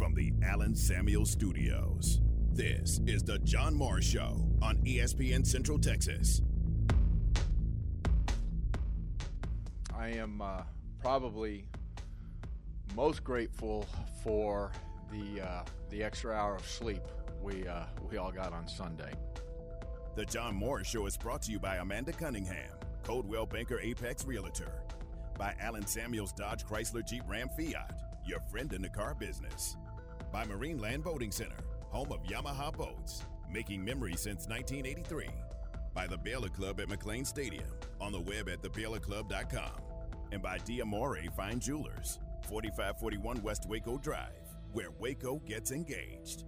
from the Allen Samuel Studios. This is the John Morris Show on ESPN Central Texas. I am uh, probably most grateful for the uh, the extra hour of sleep we uh, we all got on Sunday. The John Morris Show is brought to you by Amanda Cunningham, Coldwell Banker Apex Realtor, by Allen Samuels Dodge Chrysler Jeep Ram Fiat, your friend in the car business, by Marineland Boating Center, home of Yamaha boats, making memories since 1983, by the Baylor Club at McLane Stadium, on the web at thebaylorclub.com, and by Diamore Fine Jewelers, 4541 West Waco Drive, where Waco gets engaged.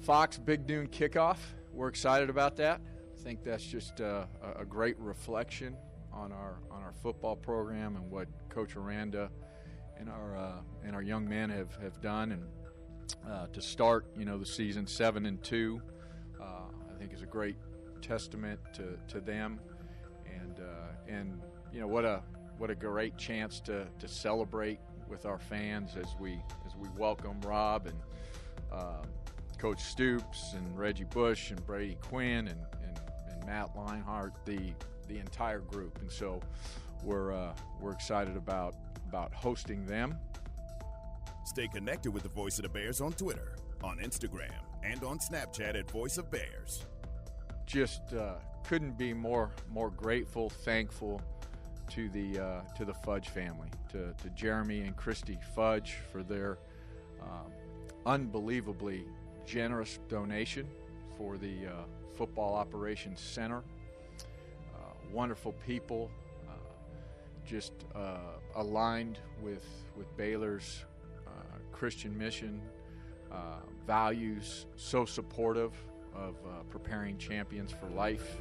Fox Big Noon kickoff. We're excited about that. I think that's just uh, a great reflection on our on our football program and what Coach Aranda and our uh, and our young men have, have done. And uh, to start, you know, the season seven and two, uh, I think is a great testament to, to them. And uh, and you know what a what a great chance to, to celebrate with our fans as we as we welcome Rob and uh, Coach Stoops and Reggie Bush and Brady Quinn and, and, and Matt Leinart, the the entire group. And so we're uh, we're excited about about hosting them. Stay connected with the Voice of the Bears on Twitter, on Instagram, and on Snapchat at Voice of Bears. Just uh, couldn't be more more grateful, thankful to the uh, to the Fudge family, to, to Jeremy and Christy Fudge for their um, unbelievably generous donation for the uh, Football Operations Center. Uh, wonderful people, uh, just uh, aligned with, with Baylor's Christian mission, uh, values, so supportive of uh, preparing champions for life.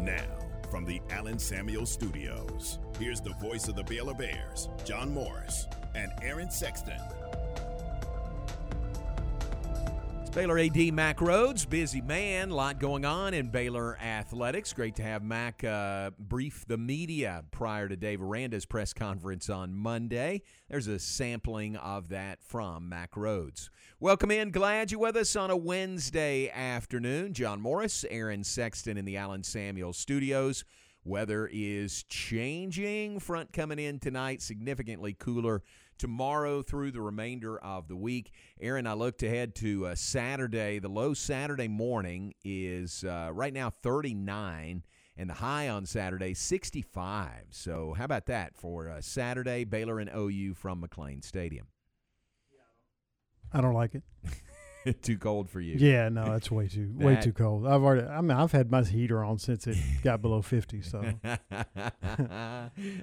Now, from the Allen Samuel Studios, here's the voice of the Baylor Bears, John Morris, and Aaron Sexton. Baylor AD Mac Rhoades, busy man, lot going on in Baylor athletics. Great to have Mac uh, brief the media prior to Dave Aranda's press conference on Monday. There's a sampling of that from Mac Rhoades. Welcome in. Glad you're with us on a Wednesday afternoon. John Morris, Aaron Sexton in the Allen Samuel studios. Weather is changing. Front coming in tonight, significantly cooler tomorrow through the remainder of the week. Aaron, I looked ahead to uh, Saturday. The low Saturday morning is uh, right now 39 and the high on Saturday 65. So how about that for uh, Saturday Baylor and OU from McLane Stadium? I don't like it. too cold for you. Yeah, no, that's way too that, way too cold. I've already. I mean, I've had my heater on since it got below fifty. So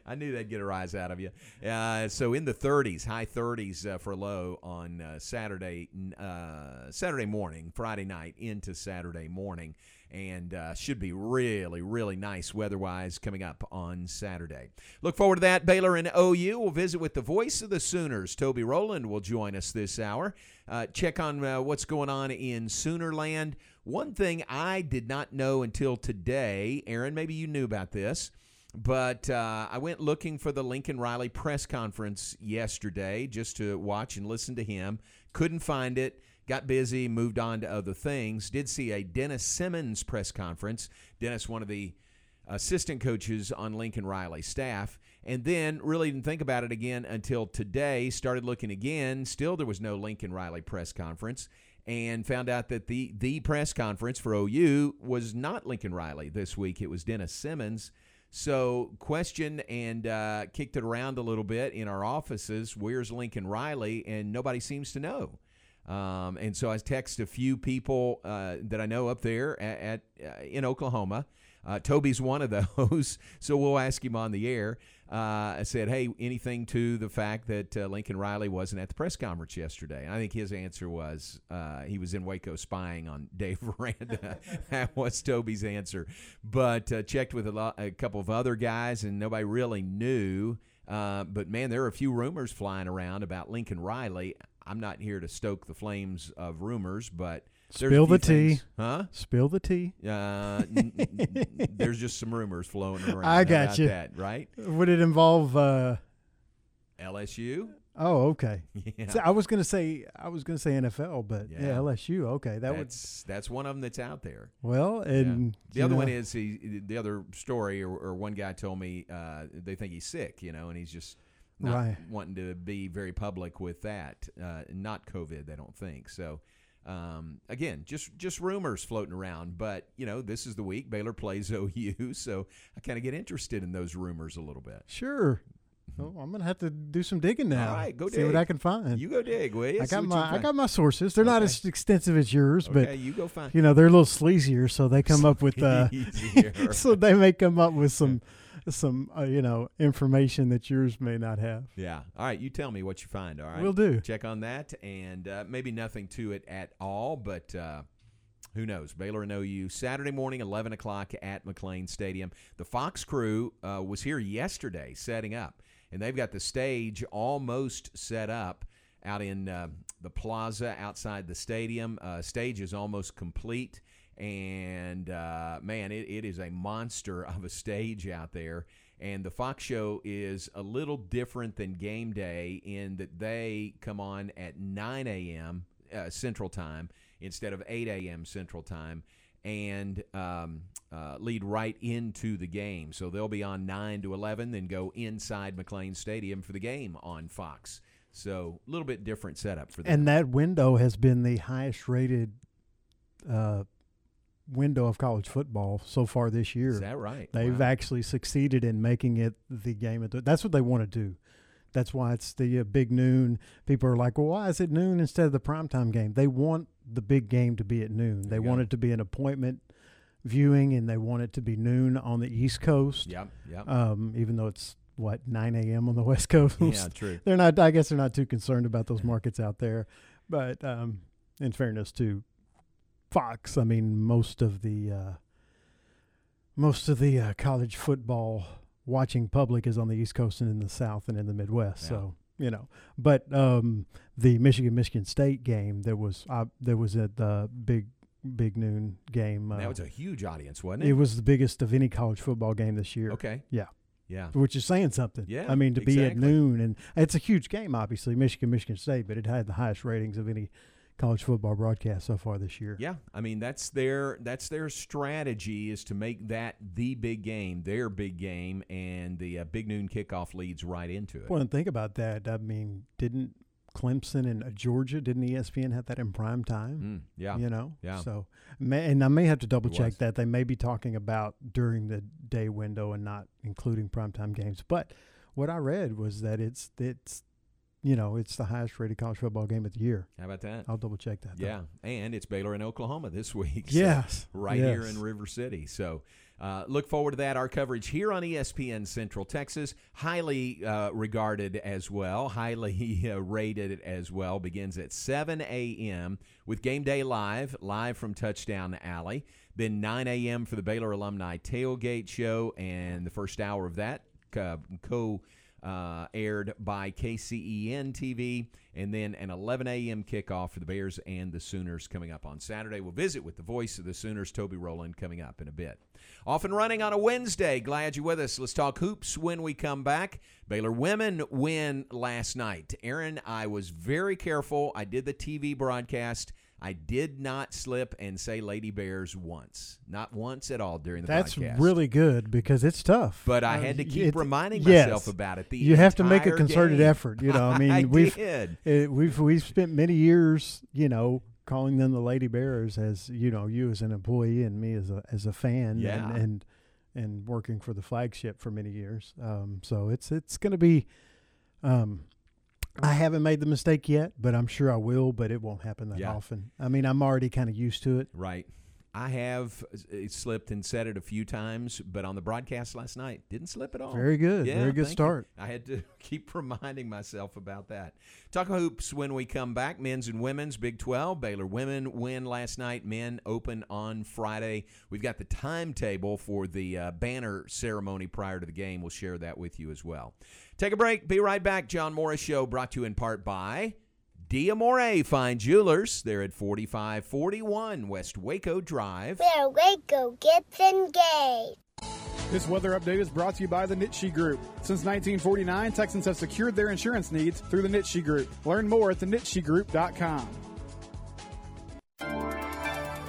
I knew they'd get a rise out of you. Uh, so in the 30s, high 30s uh, for low on uh, Saturday, uh, Saturday morning, Friday night into Saturday morning and uh, should be really, really nice weather-wise coming up on Saturday. Look forward to that. Baylor and OU will visit with the voice of the Sooners. Toby Rowland will join us this hour. Uh, check on uh, what's going on in Soonerland. One thing I did not know until today, Aaron, maybe you knew about this. But uh, I went looking for the Lincoln Riley press conference yesterday just to watch and listen to him. Couldn't find it got busy, moved on to other things. Did see a Dennis Simmons press conference. Dennis, one of the assistant coaches on Lincoln Riley staff, and then really didn't think about it again until today. Started looking again. Still, there was no Lincoln Riley press conference, and found out that the the press conference for OU was not Lincoln Riley this week. It was Dennis Simmons. So, question and uh, kicked it around a little bit in our offices. Where's Lincoln Riley? And nobody seems to know. Um, and so I text a few people uh, that I know up there at, at uh, in Oklahoma. Uh, Toby's one of those, so we'll ask him on the air. Uh, I said, "Hey, anything to the fact that uh, Lincoln Riley wasn't at the press conference yesterday?" And I think his answer was uh, he was in Waco spying on Dave Aranda. that was Toby's answer. But checked with a, lot, a couple of other guys, and nobody really knew. but man, there are a few rumors flying around about Lincoln Riley. I'm not here to stoke the flames of rumors, but Spill the tea. things. huh? Spill the tea. Uh, n- n- there's just some rumors flowing around. I got about you. That right? Would it involve? Uh, LSU. oh, okay. Yeah. So I was gonna say I was gonna say NFL, but yeah, Yeah. LSU. Okay, that would. that's that's one of them that's out there. Well, Yeah. and The you other one is he. The other story, or, or one guy told me uh, they think he's sick, you know, and he's just not Right. wanting to be very public with that. Uh, not COVID, they don't think so. Um, again, just just rumors floating around, but you know, this is the week Baylor plays OU, so I kind of get interested in those rumors a little bit. Sure. Oh, I'm gonna have to do some digging now. All right, go see dig. what I can find. You go dig, will you? I got my I got my sources. They're not as extensive as yours, Okay, but you go find. you know they're a little sleazier, so they come up with uh, so they may come up with some some uh, you know information that yours may not have. Yeah. All right. You tell me what you find. All right. We'll do. Check on that, and uh, maybe nothing to it at all, but uh, who knows? Baylor and OU Saturday morning, eleven o'clock at McLane Stadium. The Fox crew uh, was here yesterday setting up, and they've got the stage almost set up out in uh, the plaza outside the stadium. Uh, stage is almost complete. And uh, man, it, it is a monster of a stage out there. And the Fox show is a little different than game day in that they come on at 9 a.m. Uh, Central Time instead of 8 a.m. Central Time and um, uh, lead right into the game. So they'll be on 9 to 11, then go inside McLane Stadium for the game on Fox. So a little bit different setup for them. And that window has been the highest rated uh, window of college football so far this year. is that right? They've Wow. actually succeeded in making it the game. At the, that's what they want to do. That's why it's the uh, big noon. People are like, well, why is it noon instead of the primetime game? They want the big game to be at noon. They want it to be an appointment viewing, and they want it to be noon on the East Coast. Yep, yep. Um, even though it's what 9 a.m. on the West Coast. yeah, true. they're not. I guess they're not too concerned about those markets out there. But um, in fairness to Fox, I mean most of the uh, most of the uh, college football watching public is on the East Coast and in the South and in the Midwest. Yeah. So you know, but um, the Michigan Michigan State game there was uh, there was at the big big noon game. Uh, that was a huge audience, wasn't it it? was the biggest of any college football game this year okay. Yeah. Yeah. which is saying something. Yeah, I mean to be at noon and it's a huge game, obviously Michigan, Michigan State, but it had the highest ratings of any college football broadcast so far this year. Yeah, I mean that's their that's their strategy is to make that the big game, their big game, and the uh, big noon kickoff leads right into it. Well, and think about that. I mean, didn't Clemson and uh, Georgia didn't ESPN have that in prime time? Mm, yeah, You know, Yeah. So, may, and I may have to double It check was. that they may be talking about during the day window and not including primetime games. But what I read was that it's it's you know it's the highest rated college football game of the year. how about that? I'll double check that. though. Yeah, and it's Baylor in Oklahoma this week. so Yes. right here in River City. So uh, look forward to that. Our coverage here on ESPN Central Texas, highly uh, regarded as well, highly uh, rated as well, begins at 7 a.m. with Game Day Live, live from Touchdown Alley. Then 9 a.m. for the Baylor Alumni Tailgate Show, and the first hour of that uh, co uh, aired by KCEN TV, and then an 11 a.m. kickoff for the Bears and the Sooners coming up on Saturday. We'll visit with the voice of the Sooners, Toby Rowland, coming up in a bit. Off and running on a Wednesday. Glad you're with us. Let's talk hoops when we come back. Baylor women win last night. Aaron, I was very careful. I did the TV broadcast. I did not slip and say Lady Bears once, not once at all during the That's podcast. really good because it's tough. But I Uh, had to keep it- reminding yes. myself about it. You have to make a concerted game. effort. You know, I mean, I we've did. uh, we've we've spent many years, you know, calling them the Lady Bears as you know, you as an employee and me as a as a fan, Yeah. and, and and working for the flagship for many years. Um, so it's it's going to be. Um, I haven't made the mistake yet, but I'm sure I will. But it won't happen that Yeah. often. I mean, I'm already kind of used to it. Right. I have slipped and said it a few times, but on the broadcast last night, didn't slip at all. Very good, Yeah, very good thank you. start. I had to keep reminding myself about that. Talk hoops when we come back. Men's and women's Big 12. Baylor women win last night. Men open on Friday. We've got the timetable for the uh, banner ceremony prior to the game. We'll share that with you as well. Take a break. Be right back. John Morris Show brought to you in part by Diamore Fine Jewelers. They're at 4541 West Waco Drive. Where Waco gets engaged. This weather update is brought to you by the Nitsche Group. Since 1949, Texans have secured their insurance needs through the Nitsche Group. Learn more at thenitschegroup.com.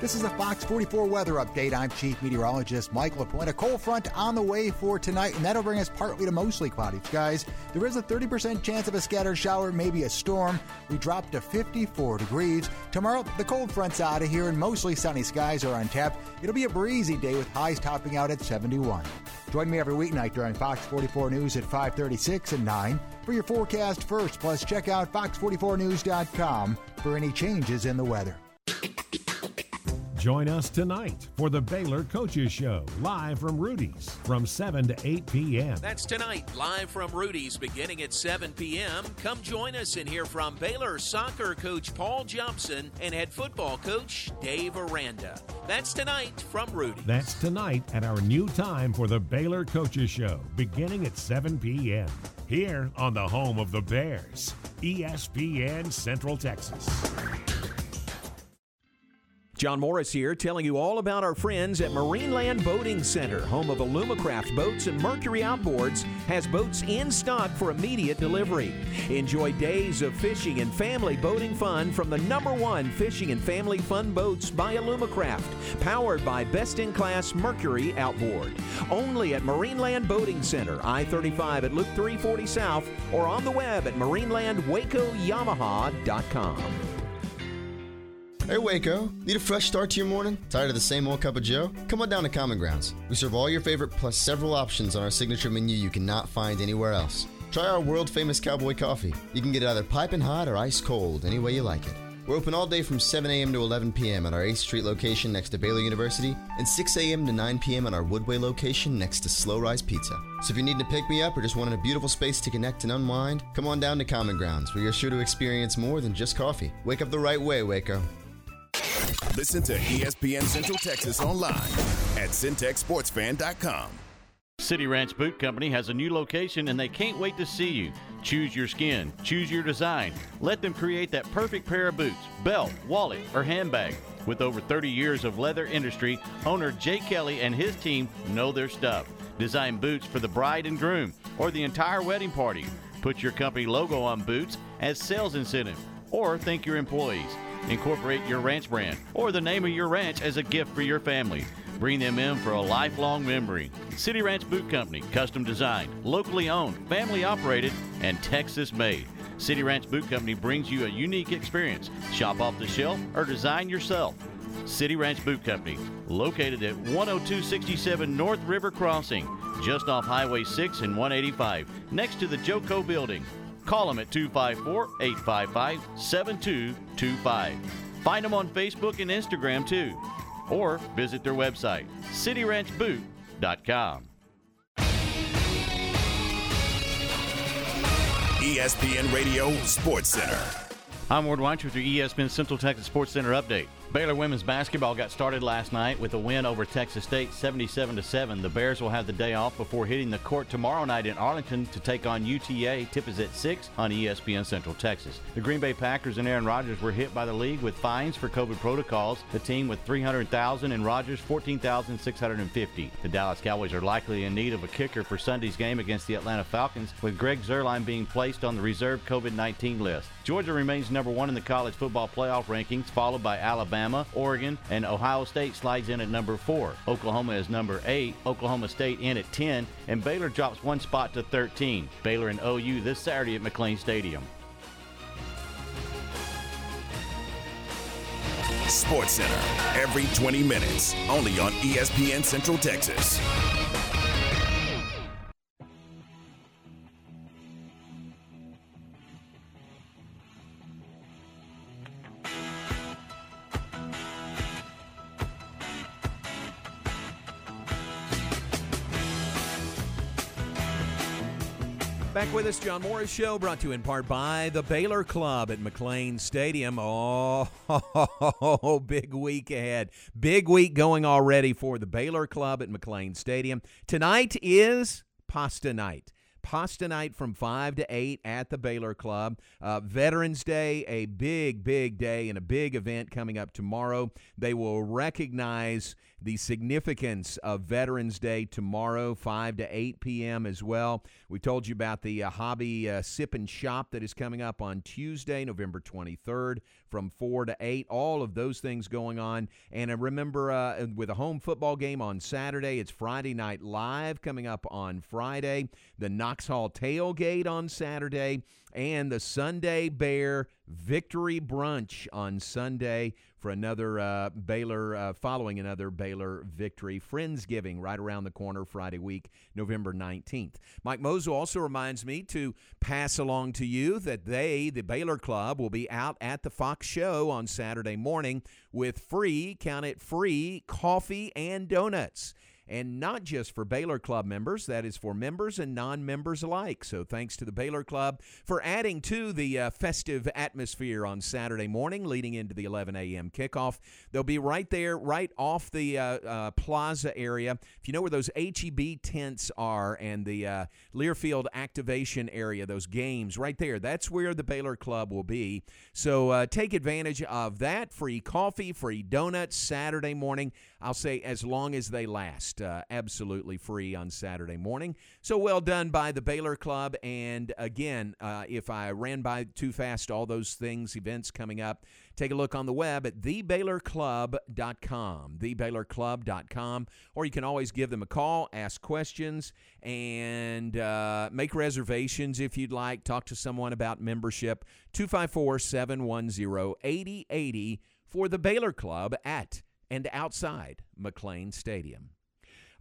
This is a Fox 44 weather update. I'm Chief Meteorologist Mike LaPointe. A cold front on the way for tonight, and that'll bring us partly to mostly cloudy skies. There is a 30% chance of a scattered shower, maybe a storm. We drop to 54 degrees. Tomorrow, the cold front's out of here, and mostly sunny skies are on tap. It'll be a breezy day with highs topping out at 71. Join me every weeknight during Fox 44 News at 536 and 9 for your forecast first. Plus, check out fox44news.com for any changes in the weather. Join us tonight for the Baylor Coaches Show, live from Rudy's from 7 to 8 p.m. That's tonight, live from Rudy's, beginning at 7 p.m. Come join us and hear from Baylor soccer coach Paul Johnson and head football coach Dave Aranda. That's tonight from Rudy's. That's tonight at our new time for the Baylor Coaches Show, beginning at 7 p.m. Here on the home of the Bears, ESPN Central Texas. John Morris here, telling you all about our friends at Marineland Boating Center, home of Alumacraft boats and Mercury Outboards, has boats in stock for immediate delivery. Enjoy days of fishing and family boating fun from the number one fishing and family fun boats by Alumacraft, powered by best in class Mercury Outboard. Only at Marineland Boating Center, I 35 at Loop 340 South, or on the web at marinelandwacoyamaha.com. Hey Waco, need a fresh start to your morning? Tired of the same old cup of joe? Come on down to Common Grounds. We serve all your favorite plus several options on our signature menu you cannot find anywhere else. Try our world famous cowboy coffee. You can get it either piping hot or ice cold, any way you like it. We're open all day from 7 a.m. to 11 p.m. at our 8th Street location next to Baylor University and 6 a.m. to 9 p.m. at our Woodway location next to Slow Rise Pizza. So if you need to pick me up or just wanted a beautiful space to connect and unwind, come on down to Common Grounds where you're sure to experience more than just coffee. Wake up the right way, Waco. Listen to ESPN Central Texas online at centexsportsfan.com. City Ranch Boot Company has a new location and they can't wait to see you. Choose your skin, choose your design. Let them create that perfect pair of boots, belt, wallet, or handbag. With over 30 years of leather industry, owner Jay Kelly and his team know their stuff. Design boots for the bride and groom or the entire wedding party. Put your company logo on boots as sales incentive or thank your employees. Incorporate your ranch brand or the name of your ranch as a gift for your family. Bring them in for a lifelong memory. City Ranch Boot Company, custom designed, locally owned, family operated, and Texas made. City Ranch Boot Company brings you a unique experience. Shop off the shelf or design yourself. City Ranch Boot Company, located at 10267 North River Crossing, just off Highway 6 and 185, next to the Joco Building. Call them at 254 855 7225. Find them on Facebook and Instagram too. Or visit their website, cityranchboot.com. ESPN Radio Sports Center. I'm Ward Weich with your ESPN Central Texas Sports Center update. Baylor women's basketball got started last night with a win over Texas State 77 to 7. The Bears will have the day off before hitting the court tomorrow night in Arlington to take on UTA. Tip is at 6 on ESPN Central Texas. The Green Bay Packers and Aaron Rodgers were hit by the league with fines for COVID protocols. The team with 300,000 and Rodgers 14,650. The Dallas Cowboys are likely in need of a kicker for Sunday's game against the Atlanta Falcons, with Greg Zuerlein being placed on the reserve COVID-19 list. Georgia remains number one in the college football playoff rankings, followed by Alabama. Oregon, and Ohio State slides in at number four. Oklahoma is number eight, Oklahoma State in at 10, and Baylor drops one spot to 13. Baylor and OU this Saturday at McLane Stadium. Sports Center, every 20 minutes, only on ESPN Central Texas. With us, John Morris Show, brought to you in part by the Baylor Club at McLane Stadium. Oh, big week ahead. Big week going already for the Baylor Club at McLane Stadium. Tonight is pasta night. pasta night from 5 to 8 at the Baylor Club. Uh, Veterans Day, a big, big day and a big event coming up tomorrow. They will recognize the significance of Veterans Day tomorrow, 5 to 8 p.m. as well. We told you about the uh, hobby uh, sip and shop that is coming up on Tuesday, November 23rd from 4 to 8. All of those things going on. And uh, remember, uh, with a home football game on Saturday, it's Friday Night Live coming up on Friday, the Knox Hall tailgate on Saturday, and the Sunday Bear Victory Brunch on Sunday for another uh, Baylor, uh, following another Baylor victory. Friendsgiving right around the corner Friday week, November 19th. Mike Moser also reminds me to pass along to you that they, the Baylor Club, will be out at the Fox Show on Saturday morning with free, count it free, coffee and donuts and not just for Baylor Club members, that is for members and non members alike. So thanks to the Baylor Club for adding to the uh, festive atmosphere on Saturday morning leading into the 11 a.m. kickoff. They'll be right there, right off the uh, uh, plaza area. If you know where those HEB tents are and the uh, Learfield activation area, those games right there, that's where the Baylor Club will be. So uh, take advantage of that. Free coffee, free donuts Saturday morning. I'll say as long as they last. Uh, absolutely free on Saturday morning. So well done by the Baylor Club. And again, uh, if I ran by too fast all those things, events coming up, take a look on the web at thebaylorclub.com, thebaylorclub.com, or you can always give them a call, ask questions, and uh, make reservations if you'd like. Talk to someone about membership. 254 710 8080 for the Baylor Club at and outside McLane Stadium.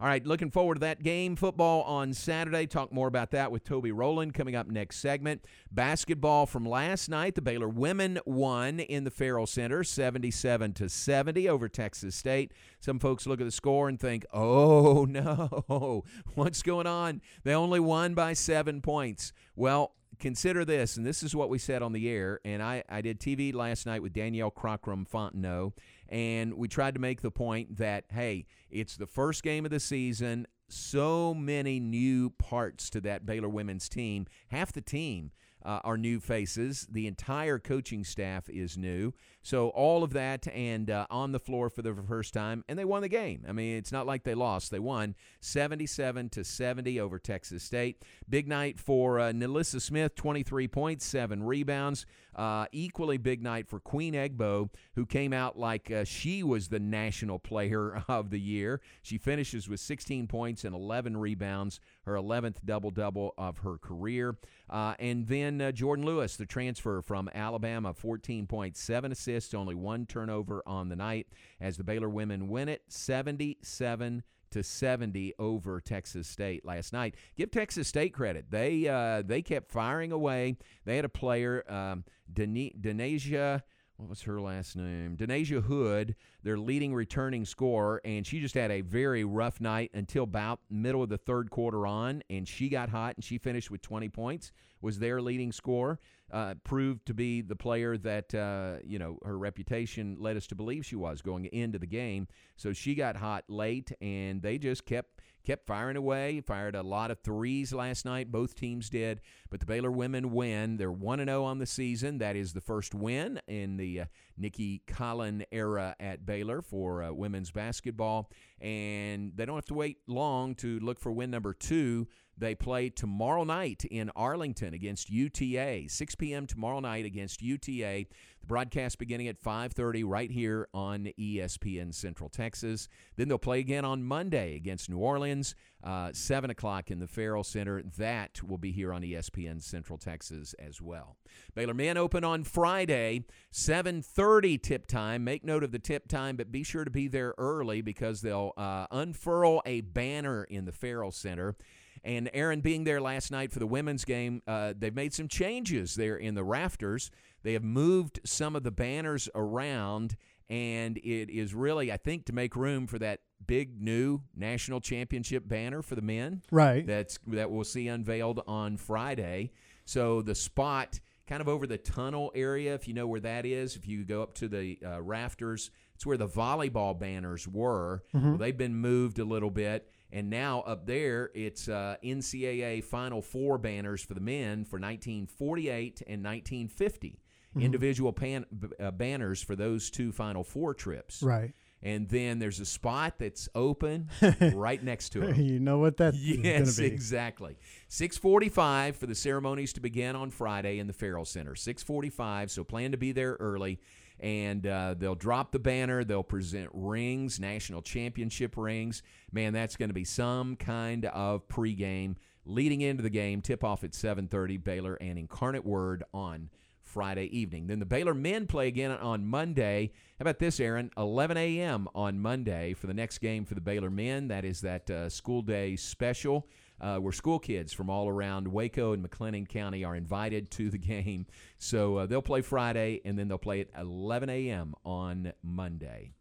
All right, looking forward to that game. Football on Saturday. Talk more about that with Toby Rowland coming up next segment. Basketball from last night. The Baylor women won in the Ferrell Center 77 to 70 over Texas State. Some folks look at the score and think, oh no, what's going on? They only won by seven points. Well, consider this, and this is what we said on the air, and I, I did TV last night with Danielle Crockram Fontenot, and we tried to make the point that, hey, it's the first game of the season. So many new parts to that Baylor women's team. Half the team uh, are new faces. The entire coaching staff is new. So all of that and uh, on the floor for the first time, and they won the game. I mean, it's not like they lost; they won 77 to 70 over Texas State. Big night for uh, Smith, 23 points, seven rebounds. Uh, equally big night for Queen Egbo, who came out like uh, she was the national player of the year. She finishes with 16 points and 11 rebounds, her 11th double double of her career. Uh, and then uh, Jordan Lewis, the transfer from Alabama, 14 points, seven assists, only one turnover on the night as the Baylor women win it 77 to 70 over Texas State last night. Give Texas State credit. They uh, they kept firing away. They had a player, um, Denasia what was her last name? Denasia Hood, their leading returning scorer, and she just had a very rough night until about middle of the third quarter on, and she got hot and she finished with 20 points. Was their leading scorer, uh, proved to be the player that uh, you know her reputation led us to believe she was going into the game. So she got hot late, and they just kept kept firing away. Fired a lot of threes last night. Both teams did. But the Baylor women win. They're 1 0 on the season. That is the first win in the uh, Nicki Collen era at Baylor for uh, women's basketball. And they don't have to wait long to look for win number two. They play tomorrow night in Arlington against UTA. 6 p.m. tomorrow night against UTA. The broadcast beginning at 5:30 right here on ESPN Central Texas. Then they'll play again on Monday against New Orleans, uh, 7 o'clock in the Ferrell Center. That will be here on ESPN Central Texas as well. Baylor men open on Friday, 7:30 tip time. Make note of the tip time, but be sure to be there early because they'll uh, unfurl a banner in the Ferrell Center. And Aaron being there last night for the women's game, uh, they've made some changes there in the rafters. They have moved some of the banners around, and it is really, I think, to make room for that big new national championship banner for the men. Right. That's that we'll see unveiled on Friday. So the spot kind of over the tunnel area, if you know where that is, if you go up to the uh, rafters, it's where the volleyball banners were. Mhm. Well, they've been moved a little bit, And now up there, it's uh, NCAA Final Four banners for the men for 1948 and 1950. Mhm. Individual pan, uh, banners for those two Final Four trips. Right. And then there's a spot that's open right next to it. you know what that Yes, going to be. exactly. 6:45 for the ceremonies to begin on Friday in the Ferrell Center. 6:45, so plan to be there early. And uh, they'll drop the banner. They'll present rings, national championship rings. Man, that's going to be some kind of pregame leading into the game. Tip off at 7:30. Baylor and Incarnate Word on Friday evening. Then the Baylor men play again on Monday. How about this, Aaron? 11 a.m. on Monday for the next game for the Baylor men. That is that uh, school day special. Uh, where school kids from all around Waco and McLennan County are invited to the game. So uh, they'll play Friday and then they'll play at 11 a.m. on Monday.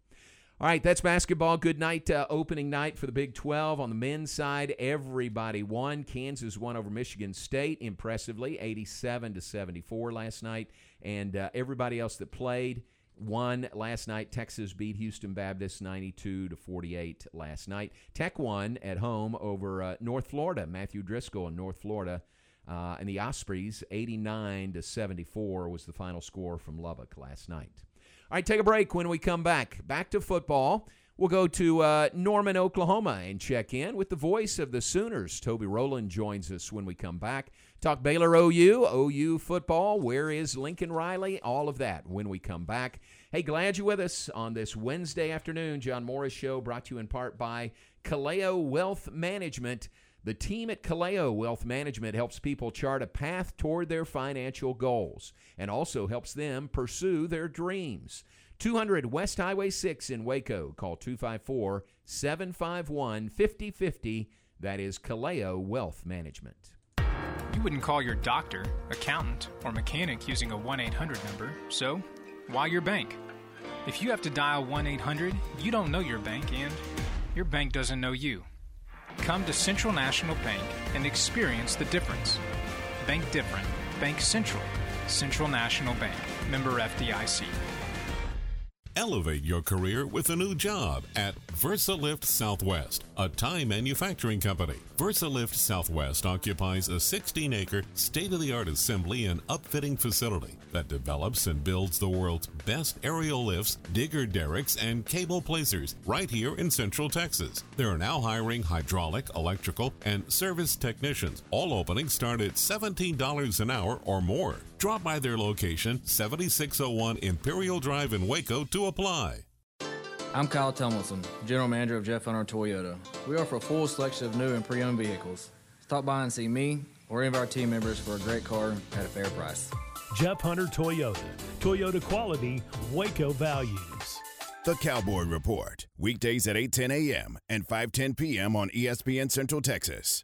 All right, that's basketball. Good night, uh, opening night for the Big 12. On the men's side, everybody won. Kansas won over Michigan State impressively, 87 to 74 last night, and uh, everybody else that played won last night. Texas beat Houston Baptist 92 to 48 last night. Tech won at home over uh, North Florida. Matthew Driscoll in North Florida. Uh, and the Ospreys, 89 to 74 was the final score from Lubbock last night. All right, take a break. When we come back, back to football. We'll go to uh, Norman, Oklahoma, and check in with the voice of the Sooners. Toby Rowland joins us when we come back. Talk Baylor OU, OU football. Where is Lincoln Riley? All of that when we come back. Hey, glad you're with us on this Wednesday afternoon. John Morris Show brought to you in part by Kaleo Wealth Management. The team at Kaleo Wealth Management helps people chart a path toward their financial goals and also helps them pursue their dreams. 200 West Highway 6 in Waco. Call 254 751 5050. That is Kaleo Wealth Management. You wouldn't call your doctor, accountant, or mechanic using a 1 800 number, so why your bank? If you have to dial 1 800, you don't know your bank and your bank doesn't know you. Come to Central National Bank and experience the difference. Bank different. Bank Central. Central National Bank. Member FDIC. Elevate your career with a new job at VersaLift Southwest, a tie manufacturing company. VersaLift Southwest occupies a 16 acre, state of the art assembly and upfitting facility that develops and builds the world's best aerial lifts, digger derricks, and cable placers right here in Central Texas. They are now hiring hydraulic, electrical, and service technicians. All openings start at $17 an hour or more. Drop by their location, 7601 Imperial Drive in Waco, to apply. I'm Kyle Tomlinson, General Manager of Jeff Hunter Toyota. We offer a full selection of new and pre owned vehicles. Stop by and see me or any of our team members for a great car at a fair price. Jeff Hunter Toyota. Toyota quality, Waco values. The Cowboy Report, weekdays at 8:10 a.m. and 5:10 p.m. on ESPN Central Texas.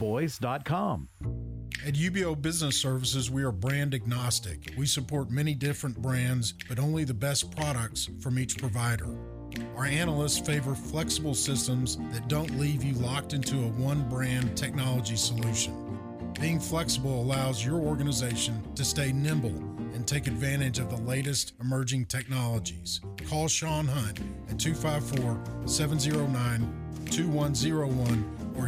At UBO Business Services, we are brand agnostic. We support many different brands, but only the best products from each provider. Our analysts favor flexible systems that don't leave you locked into a one brand technology solution. Being flexible allows your organization to stay nimble and take advantage of the latest emerging technologies. Call Sean Hunt at 254 709 2101 or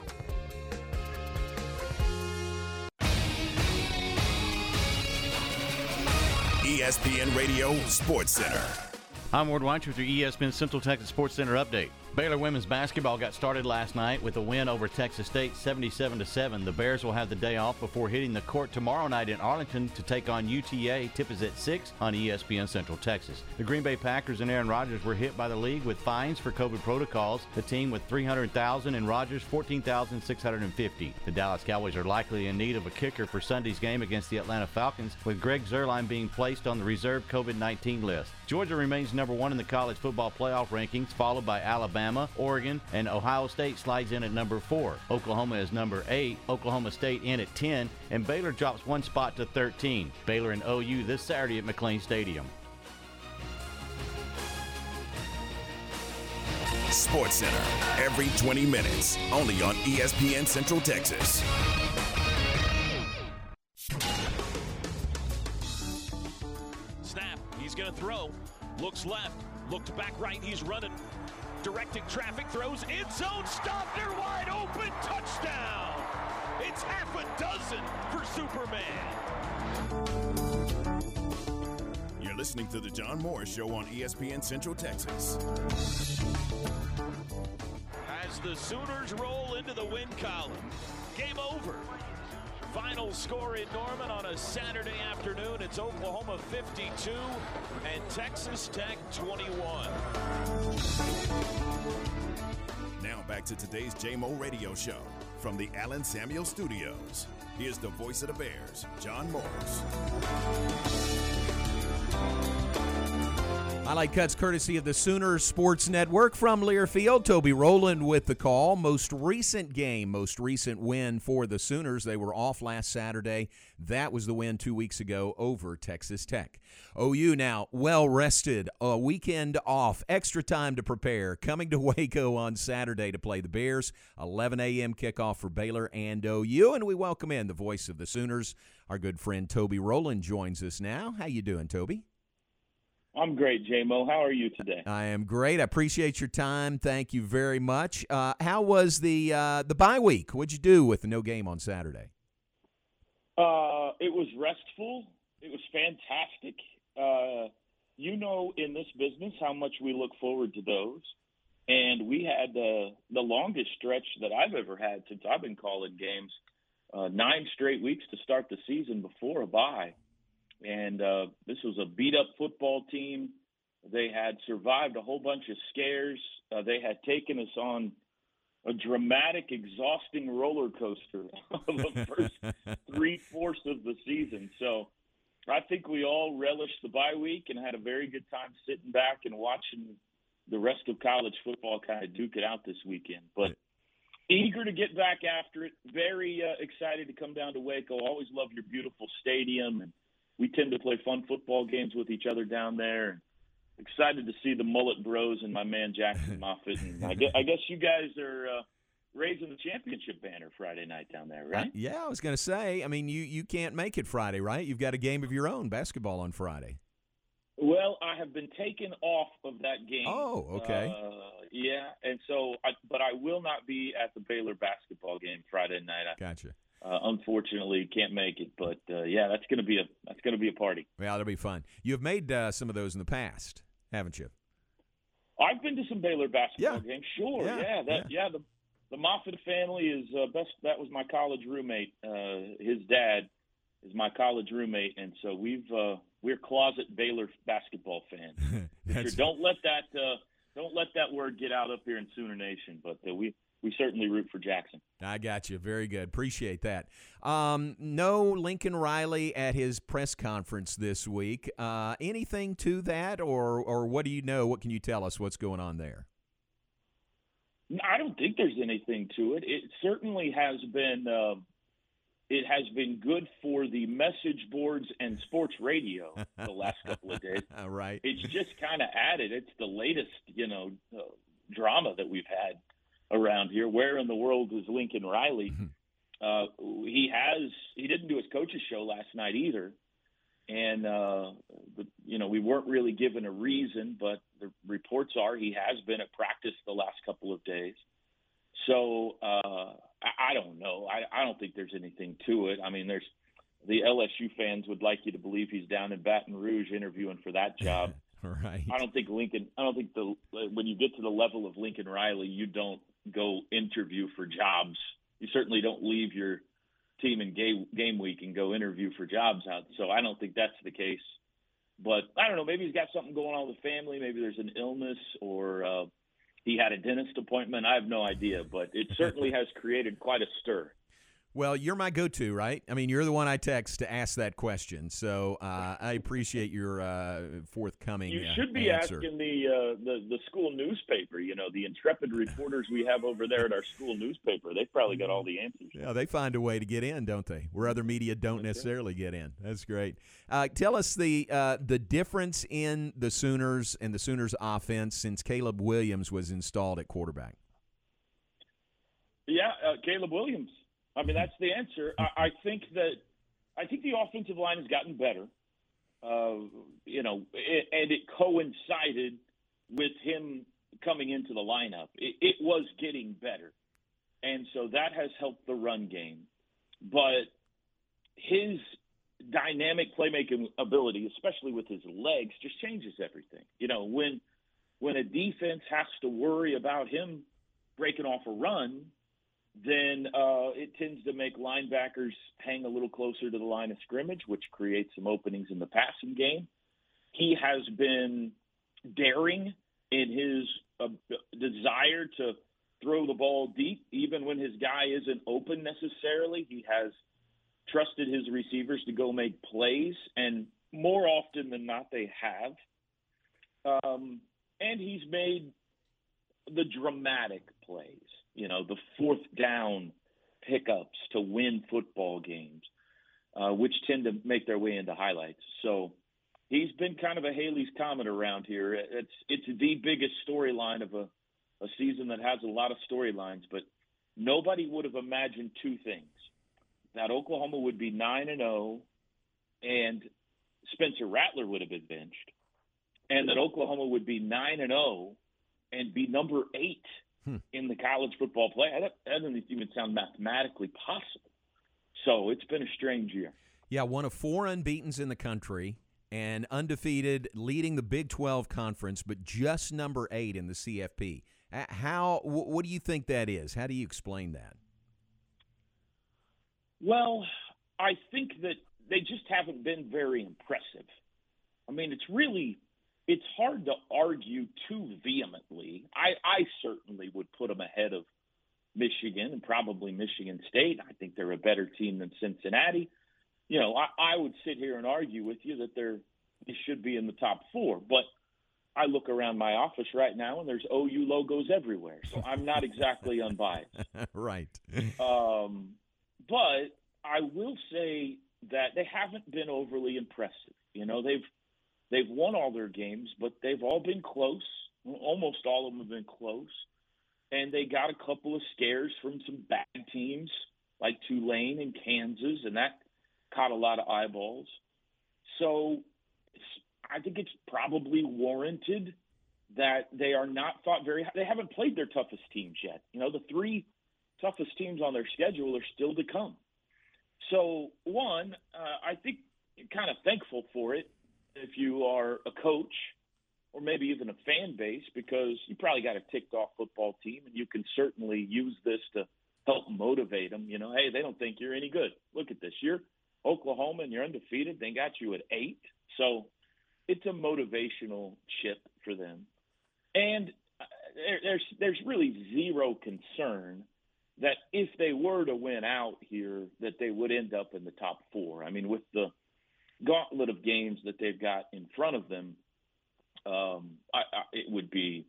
ESPN Radio Sports Center. I'm Ward Weitz with your ESPN Central Texas Sports Center update. Baylor women's basketball got started last night with a win over Texas State 77 to 7. The Bears will have the day off before hitting the court tomorrow night in Arlington to take on UTA. Tip is at 6 on ESPN Central Texas. The Green Bay Packers and Aaron Rodgers were hit by the league with fines for COVID protocols. The team with 300,000 and Rodgers 14,650. The Dallas Cowboys are likely in need of a kicker for Sunday's game against the Atlanta Falcons, with Greg Zuerlein being placed on the reserve COVID-19 list. Georgia remains number 1 in the college football playoff rankings, followed by Alabama Alabama, Oregon, and Ohio State slides in at number four. Oklahoma is number eight, Oklahoma State in at 10, and Baylor drops one spot to 13. Baylor and OU this Saturday at McLane Stadium. Sports Center every 20 minutes, only on ESPN Central Texas. Snap, he's going to throw. Looks left, looked back right, he's running directing traffic, throws end zone, they're wide open, touchdown! It's half a dozen for Superman. You're listening to the John Moore Show on ESPN Central Texas. As the Sooners roll into the win column, game over. Final score in Norman on a Saturday afternoon. It's Oklahoma 52 and Texas Tech 21. Now back to today's JMO radio show from the Allen Samuel Studios. Here's the voice of the Bears, John Morris. Highlight cuts courtesy of the Sooners Sports Network from Learfield. Toby Rowland with the call. Most recent game, most recent win for the Sooners. They were off last Saturday. That was the win two weeks ago over Texas Tech. OU now well rested, a weekend off, extra time to prepare. Coming to Waco on Saturday to play the Bears. 11 a.m. kickoff for Baylor and OU, and we welcome in the voice of the Sooners. Our good friend Toby Rowland joins us now. How you doing, Toby? I'm great, JMO. How are you today? I am great. I appreciate your time. Thank you very much. Uh, how was the uh, the bye week? What'd you do with the no game on Saturday? Uh, it was restful. It was fantastic. Uh, you know, in this business, how much we look forward to those. And we had uh, the longest stretch that I've ever had since I've been calling games. Uh, nine straight weeks to start the season before a bye and uh, this was a beat up football team. They had survived a whole bunch of scares. Uh, they had taken us on a dramatic, exhausting roller coaster of the first three fourths of the season. So I think we all relished the bye week and had a very good time sitting back and watching the rest of college football kind of duke it out this weekend. But eager to get back after it. Very uh, excited to come down to Waco. Always love your beautiful stadium and we tend to play fun football games with each other down there. Excited to see the Mullet Bros and my man Jackson Moffitt. And I guess, I guess you guys are uh, raising the championship banner Friday night down there, right? Uh, yeah, I was going to say. I mean, you you can't make it Friday, right? You've got a game of your own, basketball on Friday. Well, I have been taken off of that game. Oh, okay. Uh, yeah, and so, I, but I will not be at the Baylor basketball game Friday night. I, gotcha uh, unfortunately can't make it. But uh, yeah, that's gonna be a that's gonna be a party. Yeah, that'll be fun. You've made uh, some of those in the past, haven't you? I've been to some Baylor basketball yeah. games. Sure, yeah, yeah that yeah. yeah the the Moffitt family is uh, best. That was my college roommate. Uh, his dad is my college roommate, and so we've uh, we're closet Baylor basketball fans. sure, don't let that uh, don't let that word get out up here in Sooner Nation. But uh, we we certainly root for Jackson. I got you. Very good. Appreciate that. Um, no Lincoln Riley at his press conference this week. Uh, anything to that, or or what do you know? What can you tell us? What's going on there? I don't think there's anything to it. It certainly has been. Uh, it has been good for the message boards and sports radio the last couple of days. right. It's just kind of added. It's the latest, you know, uh, drama that we've had around here. Where in the world is Lincoln Riley? Mm-hmm. Uh, he has he didn't do his coach's show last night either, and uh, the, you know we weren't really given a reason, but the reports are he has been at practice the last couple of days. So uh, I, I don't know. I, I don't think there's anything to it. I mean, there's the LSU fans would like you to believe he's down in Baton Rouge interviewing for that job. Right. I don't think Lincoln. I don't think the when you get to the level of Lincoln Riley, you don't go interview for jobs. You certainly don't leave your team in game game week and go interview for jobs out. So I don't think that's the case. But I don't know. Maybe he's got something going on with the family. Maybe there's an illness or uh, he had a dentist appointment. I have no idea. But it certainly has created quite a stir. Well, you're my go-to, right? I mean, you're the one I text to ask that question, so uh, I appreciate your uh, forthcoming. You should be answer. asking the, uh, the the school newspaper. You know, the intrepid reporters we have over there at our school newspaper. They've probably got all the answers. Yeah, they find a way to get in, don't they? Where other media don't necessarily get in. That's great. Uh, tell us the uh, the difference in the Sooners and the Sooners offense since Caleb Williams was installed at quarterback. Yeah, uh, Caleb Williams I mean, that's the answer. I, I think that I think the offensive line has gotten better. Uh, you know, it, and it coincided with him coming into the lineup. It, it was getting better, and so that has helped the run game. But his dynamic playmaking ability, especially with his legs, just changes everything. You know, when when a defense has to worry about him breaking off a run, then uh, it tends to make linebackers hang a little closer to the line of scrimmage, which creates some openings in the passing game. He has been daring in his uh, desire to throw the ball deep, even when his guy isn't open necessarily. He has trusted his receivers to go make plays, and more often than not, they have. Um, and he's made the dramatic plays you know, the fourth down pickups to win football games, uh, which tend to make their way into highlights. So he's been kind of a Halley's Comet around here. It's it's the biggest storyline of a, a season that has a lot of storylines, but nobody would have imagined two things. That Oklahoma would be 9 and 0 and Spencer Rattler would have been benched and that Oklahoma would be 9 and 0 and be number 8 hmm. in the college football play. That, that doesn't even sound mathematically possible. So it's been a strange year. Yeah, one of four unbeaten's in the country and undefeated, leading the Big 12 conference, but just number eight in the CFP. How? What do you think that is? How do you explain that? Well, I think that they just haven't been very impressive. I mean, it's really it's hard to argue too vehemently. I, I certainly would put them ahead of Michigan and probably Michigan State. I think they're a better team than Cincinnati. You know, I, I would sit here and argue with you that they're they should be in the top four, but I look around my office right now and there's OU logos everywhere, so I'm not exactly unbiased. right. Um, but I will say that they haven't been overly impressive. You know, they've They've won all their games, but they've all been close. Almost all of them have been close. And they got a couple of scares from some bad teams like Tulane and Kansas, and that caught a lot of eyeballs. So I think it's probably warranted that they are not thought very high. They haven't played their toughest teams yet. You know, the three toughest teams on their schedule are still to come. So, one, uh, I think kind of thankful for it if you are a coach or maybe even a fan base because you probably got a ticked off football team and you can certainly use this to help motivate them. You know, hey, they don't think you're any good. Look at this. You're Oklahoma and you're undefeated. They got you at eight. So it's a motivational chip for them. And uh, there's there's really zero concern that if they were to win out here, that they would end up in the top four. I mean, with the gauntlet of games that they've got in front of them, um, I, I, it would be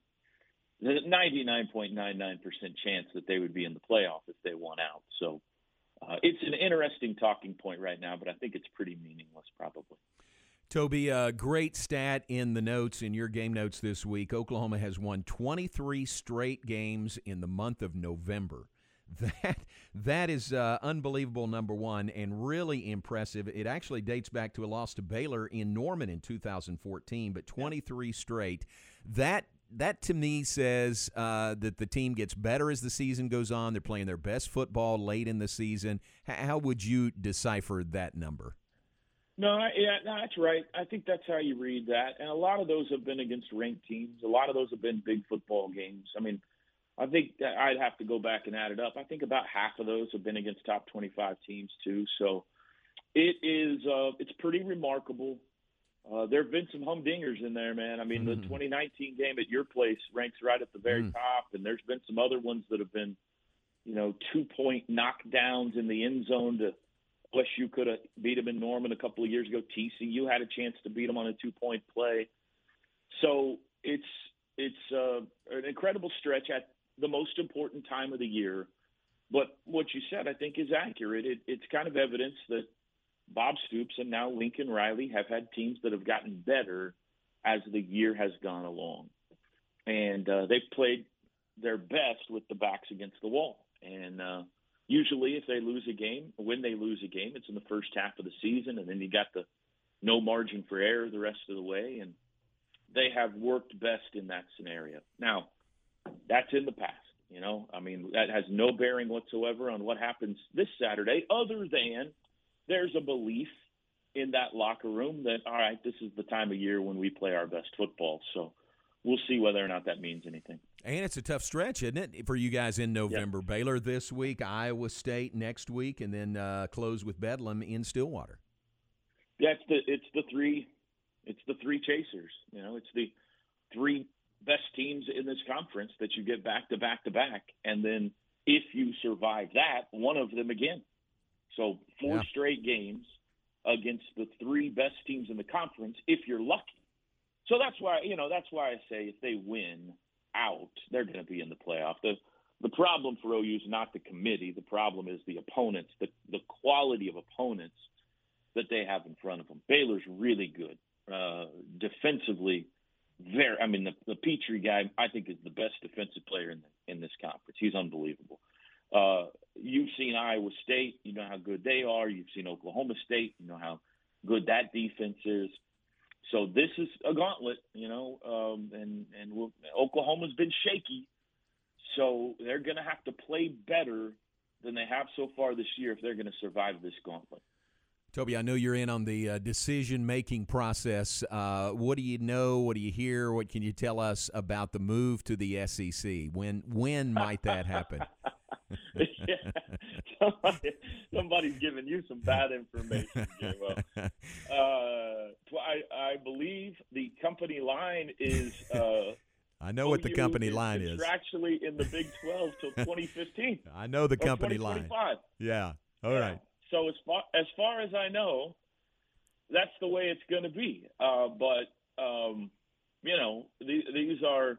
the 99.99% chance that they would be in the playoff if they won out. So uh, it's an interesting talking point right now, but I think it's pretty meaningless probably. Toby, a uh, great stat in the notes, in your game notes this week. Oklahoma has won 23 straight games in the month of November. That that is uh, unbelievable. Number one, and really impressive. It actually dates back to a loss to Baylor in Norman in 2014, but 23 straight. That that to me says uh, that the team gets better as the season goes on. They're playing their best football late in the season. How would you decipher that number? No, I, yeah, no, that's right. I think that's how you read that. And a lot of those have been against ranked teams. A lot of those have been big football games. I mean, I think I'd have to go back and add it up. I think about half of those have been against top 25 teams too. So it is uh, it's pretty remarkable. Uh, there have been some humdingers in there, man. I mean, mm-hmm. the 2019 game at your place ranks right at the very mm. top, and there's been some other ones that have been, you know, two point knockdowns in the end zone to LSU could have beat them in Norman a couple of years ago. TCU had a chance to beat them on a two point play. So it's it's uh, an incredible stretch at the most important time of the year. But what you said, I think, is accurate. It, it's kind of evidence that Bob Stoops and now Lincoln Riley have had teams that have gotten better as the year has gone along, and uh, they've played their best with the backs against the wall. And uh, usually, if they lose a game, when they lose a game, it's in the first half of the season, and then you got the no margin for error the rest of the way, and they have worked best in that scenario. Now, that's in the past. You know, I mean, that has no bearing whatsoever on what happens this Saturday, other than there's a belief in that locker room that, all right, this is the time of year when we play our best football. So we'll see whether or not that means anything. And it's a tough stretch, isn't it, for you guys in November? Yep. Baylor this week, Iowa State next week, and then uh, close with Bedlam in Stillwater. Yeah, it's the it's the three it's the three chasers. You know, it's the three best teams in this conference that you get back to back to back, and then if you survive that, one of them again. So four yeah. straight games against the three best teams in the conference, if you're lucky. So that's why you know that's why I say if they win out, they're going to be in the playoff. The the problem for OU is not the committee. The problem is the opponents, the the quality of opponents that they have in front of them. Baylor's really good uh, defensively very. I mean, the, the Pitre guy, I think, is the best defensive player in the, in this conference. He's unbelievable. Uh, you've seen Iowa State. You know how good they are. You've seen Oklahoma State. You know how good that defense is. So this is a gauntlet, you know, um, and and we'll, Oklahoma's been shaky, so they're going to have to play better than they have so far this year if they're going to survive this gauntlet. Toby, I know you're in on the uh, decision making process. Uh, what do you know? What do you hear? What can you tell us about the move to the SEC? When when might that happen? yeah. Somebody, somebody's giving you some bad information. Uh, I, I believe the company line is. Uh, I know what the company line is. Actually, in the Big 12 till 2015. I know the company line. Yeah. All right. So as far as far as I know, that's the way it's going to be. Uh, but um, you know, th- these are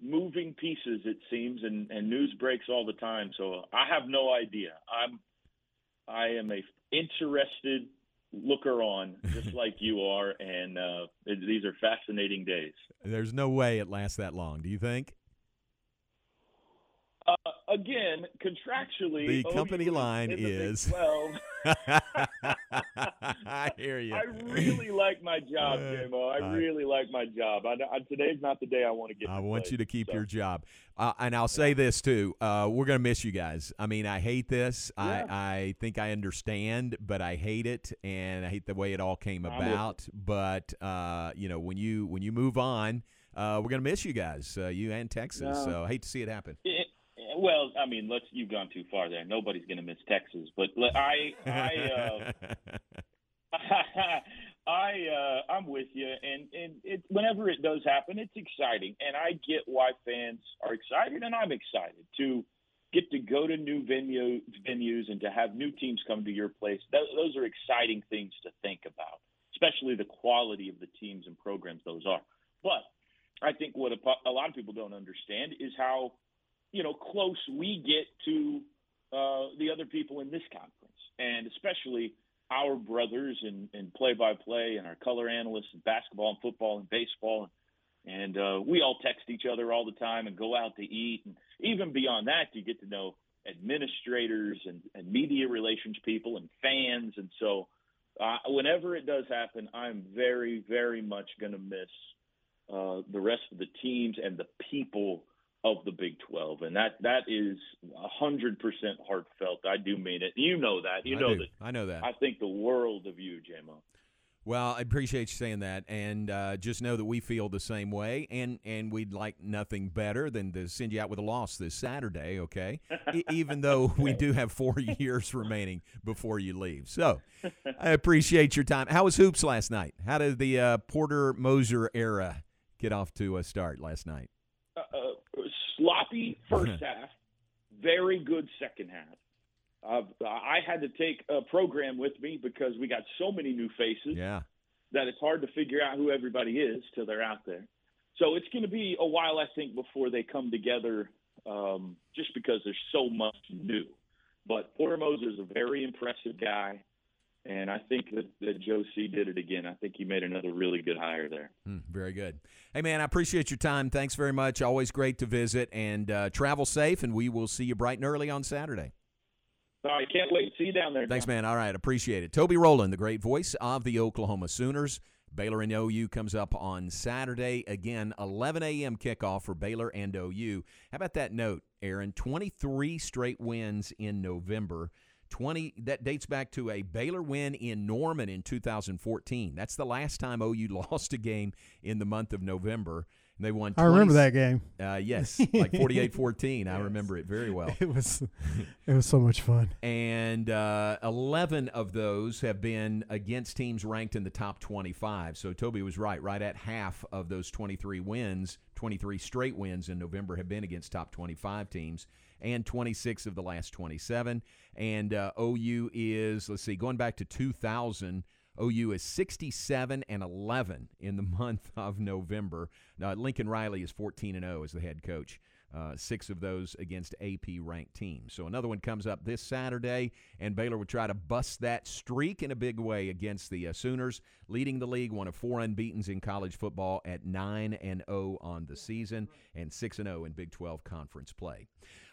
moving pieces, it seems, and, and news breaks all the time. So I have no idea. I'm I am a interested looker on, just like you are, and uh, it, these are fascinating days. There's no way it lasts that long. Do you think? Uh, again, contractually, the company line is. Well, I hear you. I really like my job, Jamo. I, I really like my job. I, I, today's not the day I want to get. I want place, you to keep so. your job, uh, and I'll say this too: uh, we're gonna miss you guys. I mean, I hate this. Yeah. I, I think I understand, but I hate it, and I hate the way it all came about. But uh, you know, when you when you move on. Uh, we're gonna miss you guys, uh, you and Texas. No. So I hate to see it happen. It, well, I mean, let's you've gone too far there. Nobody's going to miss Texas, but I I uh, I uh, I'm with you, and and it, whenever it does happen, it's exciting, and I get why fans are excited, and I'm excited to get to go to new venue venues and to have new teams come to your place. Th- those are exciting things to think about, especially the quality of the teams and programs those are. But I think what a, a lot of people don't understand is how you know, close we get to uh, the other people in this conference, and especially our brothers in, in play-by-play and our color analysts in basketball and football and baseball, and, uh, we all text each other all the time and go out to eat, and even beyond that, you get to know administrators and, and media relations people and fans, and so uh, whenever it does happen, I'm very, very much going to miss uh, the rest of the teams and the people of the Big 12, and that that is hundred percent heartfelt. I do mean it. You know that. You I know do. that. I know that. I think the world of you, JMO. Well, I appreciate you saying that, and uh, just know that we feel the same way, and and we'd like nothing better than to send you out with a loss this Saturday, okay? E- even though we do have four years remaining before you leave. So, I appreciate your time. How was hoops last night? How did the uh, Porter Moser era get off to a start last night? Sloppy first half, very good second half. Uh, I had to take a program with me because we got so many new faces Yeah. that it's hard to figure out who everybody is till they're out there. So it's going to be a while, I think, before they come together, um, just because there's so much new. But Porter Moser is a very impressive guy, and I think that, that Joe C did it again. I think he made another really good hire there. Hmm, very good. Hey, man, I appreciate your time. Thanks very much. Always great to visit, and uh, travel safe, and we will see you bright and early on Saturday. All right, can't wait. See you down there. Thanks, man. All right, appreciate it. Toby Rowland, the great voice of the Oklahoma Sooners. Baylor and OU comes up on Saturday. Again, 11 a.m. kickoff for Baylor and OU. How about that note, Aaron? 23 straight wins in November. 20 that dates back to a Baylor win in Norman in 2014. That's the last time OU lost a game in the month of November. And they won. I remember that game. Uh, yes, like 48-14. I remember it very well. It was it was so much fun. And uh, 11 of those have been against teams ranked in the top 25. So Toby was right. Right at half of those 23 wins, 23 straight wins in November have been against top 25 teams, and 26 of the last 27. And uh, OU is, let's see, going back to 2000. OU is 67 and 11 in the month of November. Now, Lincoln Riley is 14 and 0 as the head coach. Uh, six of those against AP ranked teams. So another one comes up this Saturday, and Baylor would try to bust that streak in a big way against the uh, Sooners, leading the league, one of four unbeaten's in college football at 9 and 0 on the season, and 6 and 0 in Big 12 conference play.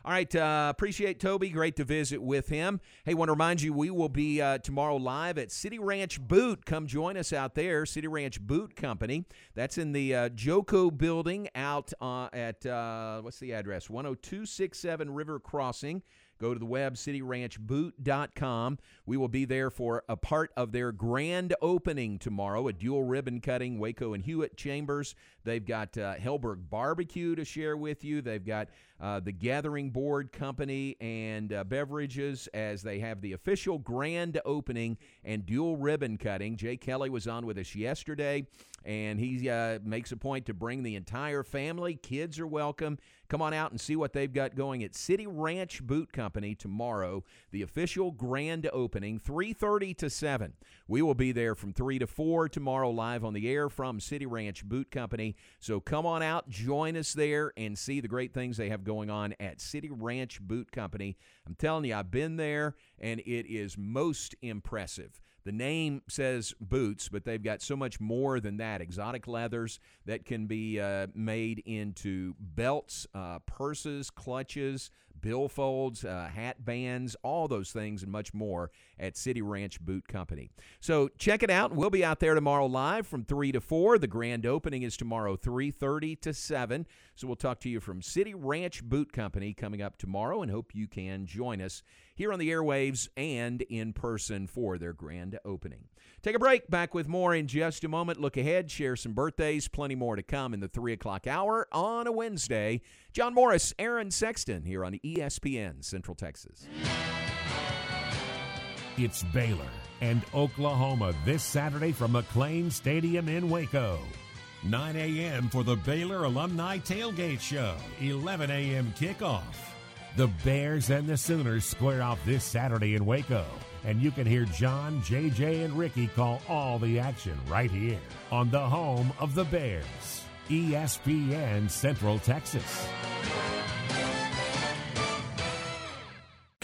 All right, uh, appreciate Toby. Great to visit with him. Hey, want to remind you we will be uh, tomorrow live at City Ranch Boot. Come join us out there, City Ranch Boot Company. That's in the uh, Joko Building out uh, at uh, what's the address? 10267 River Crossing. Go to the web, cityranchboot.com. We will be there for a part of their grand opening tomorrow, a dual ribbon cutting, Waco and Hewitt Chambers. They've got uh, Helberg Barbecue to share with you. They've got uh, the Gathering Board Company and uh, beverages as they have the official grand opening and dual ribbon cutting. Jay Kelly was on with us yesterday, and he uh, makes a point to bring the entire family. Kids are welcome. Come on out and see what they've got going at City Ranch Boot Company tomorrow. The official grand opening, 3:30 to 7. We will be there from 3 to 4 tomorrow live on the air from City Ranch Boot Company. So come on out, join us there and see the great things they have going on at City Ranch Boot Company. I'm telling you, I've been there and it is most impressive. The name says boots, but they've got so much more than that. Exotic leathers that can be uh, made into belts, uh, purses, clutches, billfolds, uh, hat bands, all those things and much more at City Ranch Boot Company. So check it out. We'll be out there tomorrow live from 3 to 4. The grand opening is tomorrow 3:30 to 7. So we'll talk to you from City Ranch Boot Company coming up tomorrow and hope you can join us here on the airwaves and in person for their grand opening. Take a break. Back with more in just a moment. Look ahead, share some birthdays, plenty more to come in the 3 o'clock hour on a Wednesday. John Morris, Aaron Sexton here on ESPN Central Texas. It's Baylor and Oklahoma this Saturday from McLane Stadium in Waco. 9 a.m. for the Baylor Alumni Tailgate Show, 11 a.m. kickoff. The Bears and the Sooners square off this Saturday in Waco, and you can hear John, JJ, and Ricky call all the action right here on the home of the Bears, ESPN Central Texas.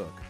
book.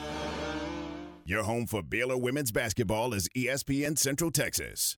Your home for Baylor women's basketball is ESPN Central Texas.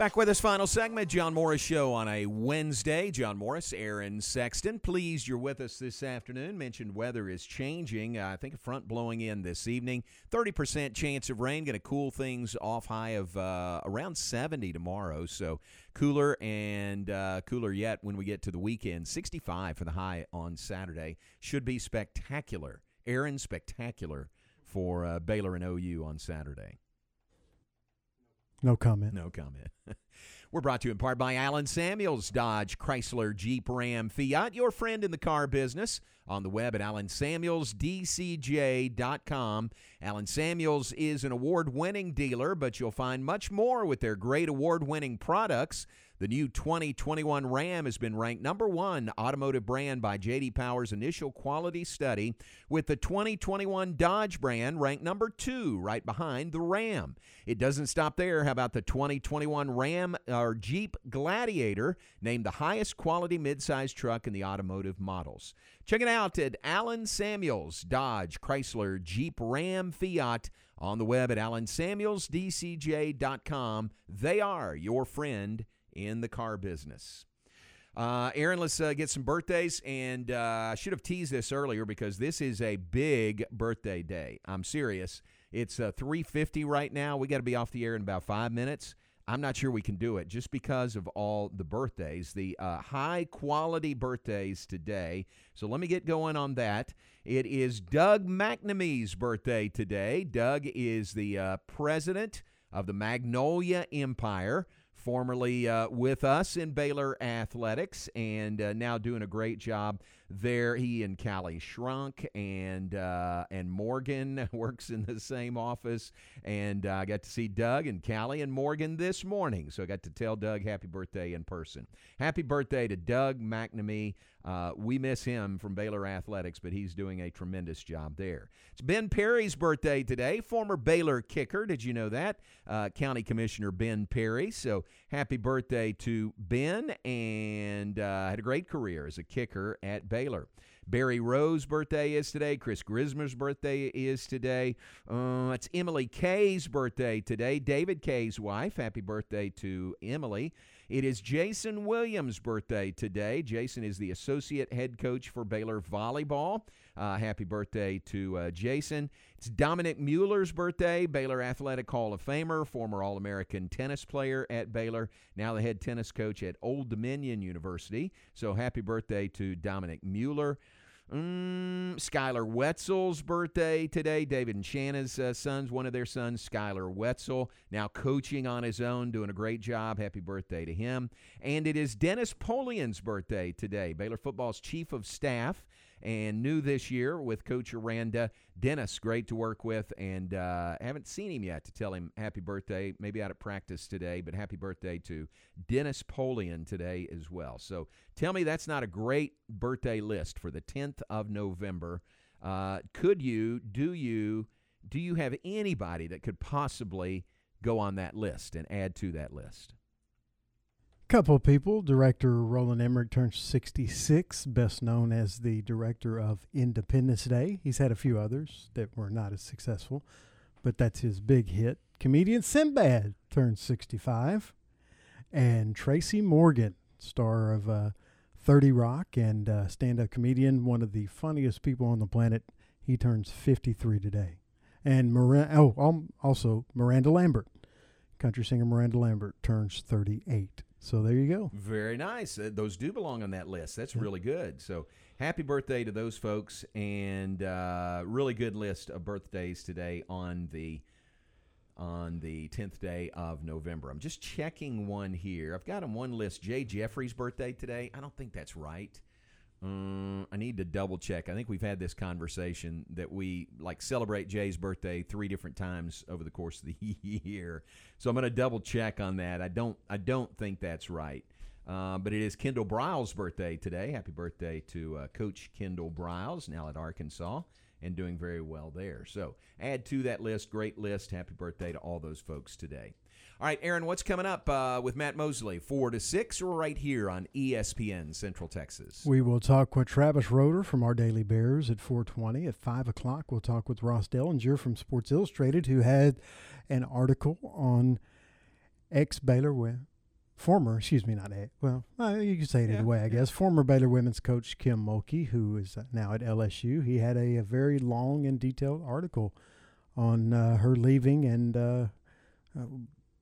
Back with this final segment, John Morris Show on a Wednesday. John Morris, Aaron Sexton. Pleased you're with us this afternoon. Mentioned weather is changing. Uh, I think a front blowing in this evening. 30% chance of rain. Going to cool things off high of uh, around 70 tomorrow. So cooler and uh, cooler yet when we get to the weekend. 65 for the high on Saturday. Should be spectacular. Aaron, spectacular for uh, Baylor and OU on Saturday. No comment. No comment. We're brought to you in part by Allen Samuels, Dodge, Chrysler, Jeep, Ram, Fiat, your friend in the car business. On the web at allensamuelsdcj.com. Allen Samuels is an award winning dealer, but you'll find much more with their great award winning products. The new 2021 Ram has been ranked number one automotive brand by JD Power's initial quality study, with the 2021 Dodge brand ranked number two, right behind the Ram. It doesn't stop there. How about the 2021 Ram or Jeep Gladiator, named the highest quality midsize truck in the automotive models? Check it out at Allen Samuels, Dodge, Chrysler, Jeep, Ram, Fiat on the web at allensamuelsdcj.com. They are your friend in the car business. Uh, Aaron, let's uh, get some birthdays. And uh, I should have teased this earlier because this is a big birthday day. I'm serious. It's uh, 3.50 right now. We got to be off the air in about five minutes. I'm not sure we can do it just because of all the birthdays, the uh, high quality birthdays today. So let me get going on that. It is Doug McNamee's birthday today. Doug is the uh, president of the Magnolia Empire formerly uh, with us in Baylor Athletics and uh, now doing a great job there. He and Callie Shrunk and uh, and Morgan works in the same office, and uh, I got to see Doug and Callie and Morgan this morning, so I got to tell Doug happy birthday in person. Happy birthday to Doug McNamee. Uh, we miss him from Baylor Athletics, but he's doing a tremendous job there. It's Ben Perry's birthday today, former Baylor kicker. Did you know that? Uh, County Commissioner Ben Perry. So happy birthday to Ben, and uh, had a great career as a kicker at Baylor. Barry Rowe's birthday is today. Chris Grismer's birthday is today. Uh, it's Emily Kay's birthday today. David Kay's wife. Happy birthday to Emily. It is Jason Williams' birthday today. Jason is the associate head coach for Baylor Volleyball. Uh, happy birthday to uh, Jason. It's Dominic Mueller's birthday, Baylor Athletic Hall of Famer, former All American tennis player at Baylor, now the head tennis coach at Old Dominion University. So happy birthday to Dominic Mueller. Mm, Skylar Wetzel's birthday today. David and Shanna's uh, sons, one of their sons, Skylar Wetzel, now coaching on his own, doing a great job. Happy birthday to him. And it is Dennis Polian's birthday today. Baylor football's chief of staff and new this year with Coach Aranda. Dennis, great to work with, and uh, haven't seen him yet to tell him happy birthday. Maybe out at practice today, but happy birthday to Dennis Polian today as well. So tell me that's not a great birthday list for the 10th of November. Uh, could you, do you, do you have anybody that could possibly go on that list and add to that list? Couple people. Director Roland Emmerich turns 66, best known as the director of Independence Day. He's had a few others that were not as successful, but that's his big hit. Comedian Sinbad turns 65. And Tracy Morgan, star of uh, 30 Rock and uh, stand up comedian, one of the funniest people on the planet, he turns 53 today. And Miranda, oh, um, also Miranda Lambert, country singer Miranda Lambert, turns 38. So there you go. Very nice. Uh, those do belong on that list. That's really good. So happy birthday to those folks, and uh, really good list of birthdays today on the on the 10th day of November. I'm just checking one here. I've got on one list Jay Jeffrey's birthday today. I don't think that's right. Um, I need to double check. I think we've had this conversation that we like celebrate Jay's birthday three different times over the course of the year. So I'm going to double check on that. I don't I don't think that's right. Uh, but it is Kendall Briles' birthday today. Happy birthday to uh, Coach Kendall Briles, now at Arkansas, and doing very well there. So add to that list. Great list. Happy birthday to all those folks today. All right, Aaron, what's coming up uh, with Matt Mosley? 4 to 6 right here on ESPN Central Texas. We will talk with Travis Roeder from Our Daily Bears at 420. At 5 o'clock, we'll talk with Ross Dellenger from Sports Illustrated, who had an article on ex-Baylor former, excuse me, not a, well, uh, you can say it yeah, either way, I yeah. guess. Former Baylor women's coach Kim Mulkey, who is uh, now at LSU, he had a, a very long and detailed article on uh, her leaving and uh, uh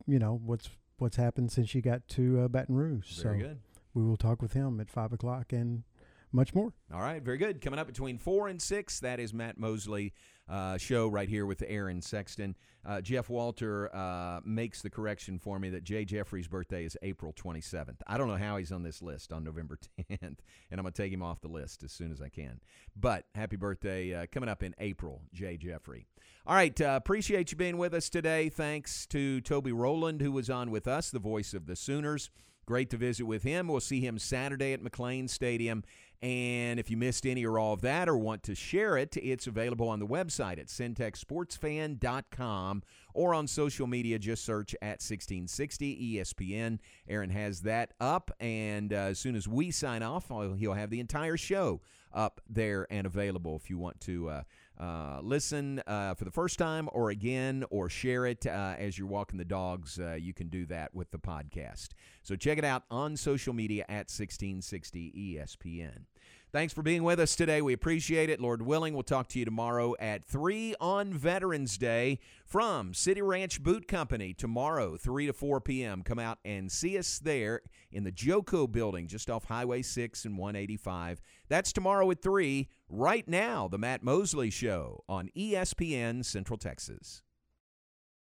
you know what's what's happened since she got to uh, Baton Rouge. Very so good. We will talk with him at five o'clock and much more. All right, very good. Coming up between four and six, that is Matt Mosley uh, show right here with Aaron Sexton. Uh, Jeff Walter uh, makes the correction for me that Jay Jeffrey's birthday is April 27th. I don't know how he's on this list on November 10th, and I'm going to take him off the list as soon as I can. But happy birthday uh, coming up in April, Jay Jeffrey. All right, uh, appreciate you being with us today. Thanks to Toby Rowland, who was on with us, the voice of the Sooners. Great to visit with him. We'll see him Saturday at McLane Stadium. And if you missed any or all of that or want to share it, it's available on the website at centexsportsfan.com or on social media. Just search at 1660 ESPN. Aaron has that up. And uh, as soon as we sign off, he'll have the entire show up there and available if you want to. Uh, uh, listen uh, for the first time or again or share it uh, as you're walking the dogs, uh, you can do that with the podcast. So check it out on social media at 1660 ESPN. Thanks for being with us today. We appreciate it. Lord willing, we'll talk to you tomorrow at 3 on Veterans Day from City Ranch Boot Company. Tomorrow, 3 to 4 p.m. Come out and see us there in the Joco building just off Highway 6 and 185. That's tomorrow at 3. Right now, The Matt Mosley Show on ESPN Central Texas.